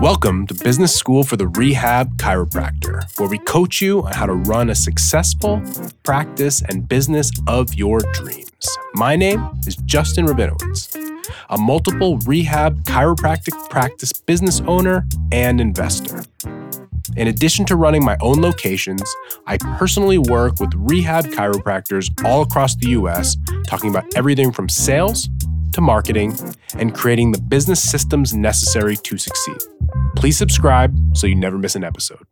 Welcome to Business School for the Rehab Chiropractor, where we coach you on how to run a successful practice and business of your dreams. My name is Justin Rabinowitz, a multiple rehab chiropractic practice business owner and investor. In addition to running my own locations, I personally work with rehab chiropractors all across the US, talking about everything from sales to marketing and creating the business systems necessary to succeed. Please subscribe so you never miss an episode.